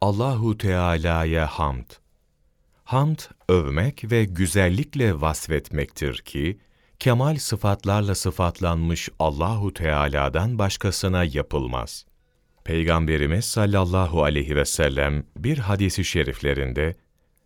Allahu Teala'ya hamd. Hamd, övmek ve güzellikle vasfetmektir ki, kemal sıfatlarla sıfatlanmış Allahu Teala'dan başkasına yapılmaz. Peygamberimiz sallallahu aleyhi ve sellem bir hadisi şeriflerinde,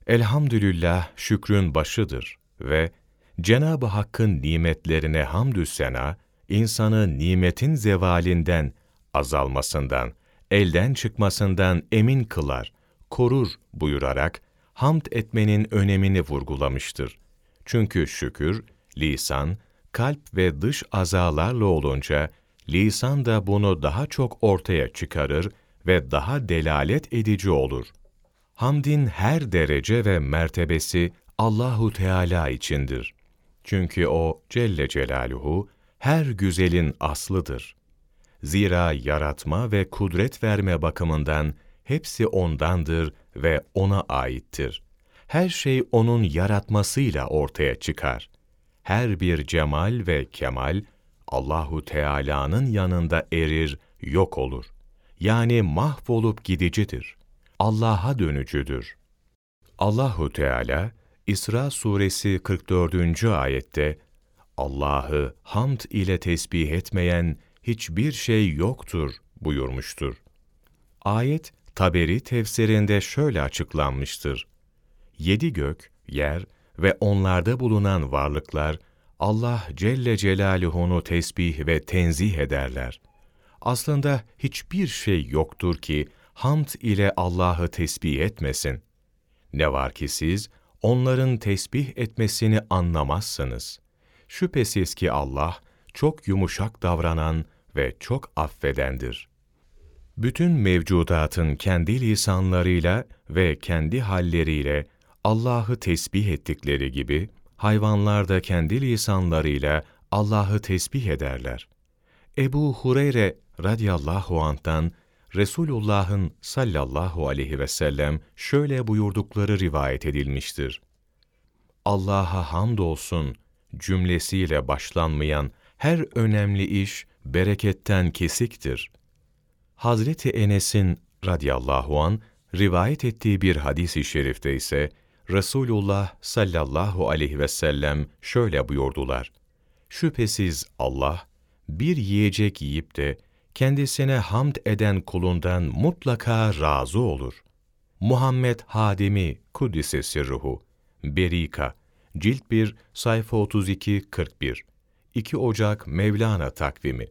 Elhamdülillah şükrün başıdır ve Cenab-ı Hakk'ın nimetlerine hamdü sena, insanı nimetin zevalinden, azalmasından, elden çıkmasından emin kılar, korur buyurarak, hamd etmenin önemini vurgulamıştır. Çünkü şükür, lisan, kalp ve dış azalarla olunca, lisan da bunu daha çok ortaya çıkarır ve daha delalet edici olur. Hamdin her derece ve mertebesi Allahu Teala içindir. Çünkü o Celle Celaluhu her güzelin aslıdır. Zira yaratma ve kudret verme bakımından hepsi ondandır ve ona aittir. Her şey onun yaratmasıyla ortaya çıkar. Her bir cemal ve kemal Allahu Teala'nın yanında erir, yok olur. Yani mahvolup gidicidir. Allah'a dönücüdür. Allahu Teala İsra suresi 44. ayette Allah'ı hamd ile tesbih etmeyen hiçbir şey yoktur buyurmuştur. Ayet Taberi tefsirinde şöyle açıklanmıştır. Yedi gök, yer ve onlarda bulunan varlıklar Allah Celle Celaluhu'nu tesbih ve tenzih ederler. Aslında hiçbir şey yoktur ki hamd ile Allah'ı tesbih etmesin. Ne var ki siz onların tesbih etmesini anlamazsınız. Şüphesiz ki Allah çok yumuşak davranan ve çok affedendir. Bütün mevcudatın kendi lisanlarıyla ve kendi halleriyle Allah'ı tesbih ettikleri gibi, hayvanlar da kendi lisanlarıyla Allah'ı tesbih ederler. Ebu Hureyre radıyallahu anh'tan Resulullah'ın sallallahu aleyhi ve sellem şöyle buyurdukları rivayet edilmiştir. Allah'a hamdolsun cümlesiyle başlanmayan her önemli iş bereketten kesiktir. Hazreti Enes'in radıyallahu an rivayet ettiği bir hadis-i şerifte ise Resulullah sallallahu aleyhi ve sellem şöyle buyurdular. Şüphesiz Allah bir yiyecek yiyip de kendisine hamd eden kulundan mutlaka razı olur. Muhammed Hadimi Kuddise Sirruhu Berika Cilt 1 sayfa 32 41 2 Ocak Mevlana takvimi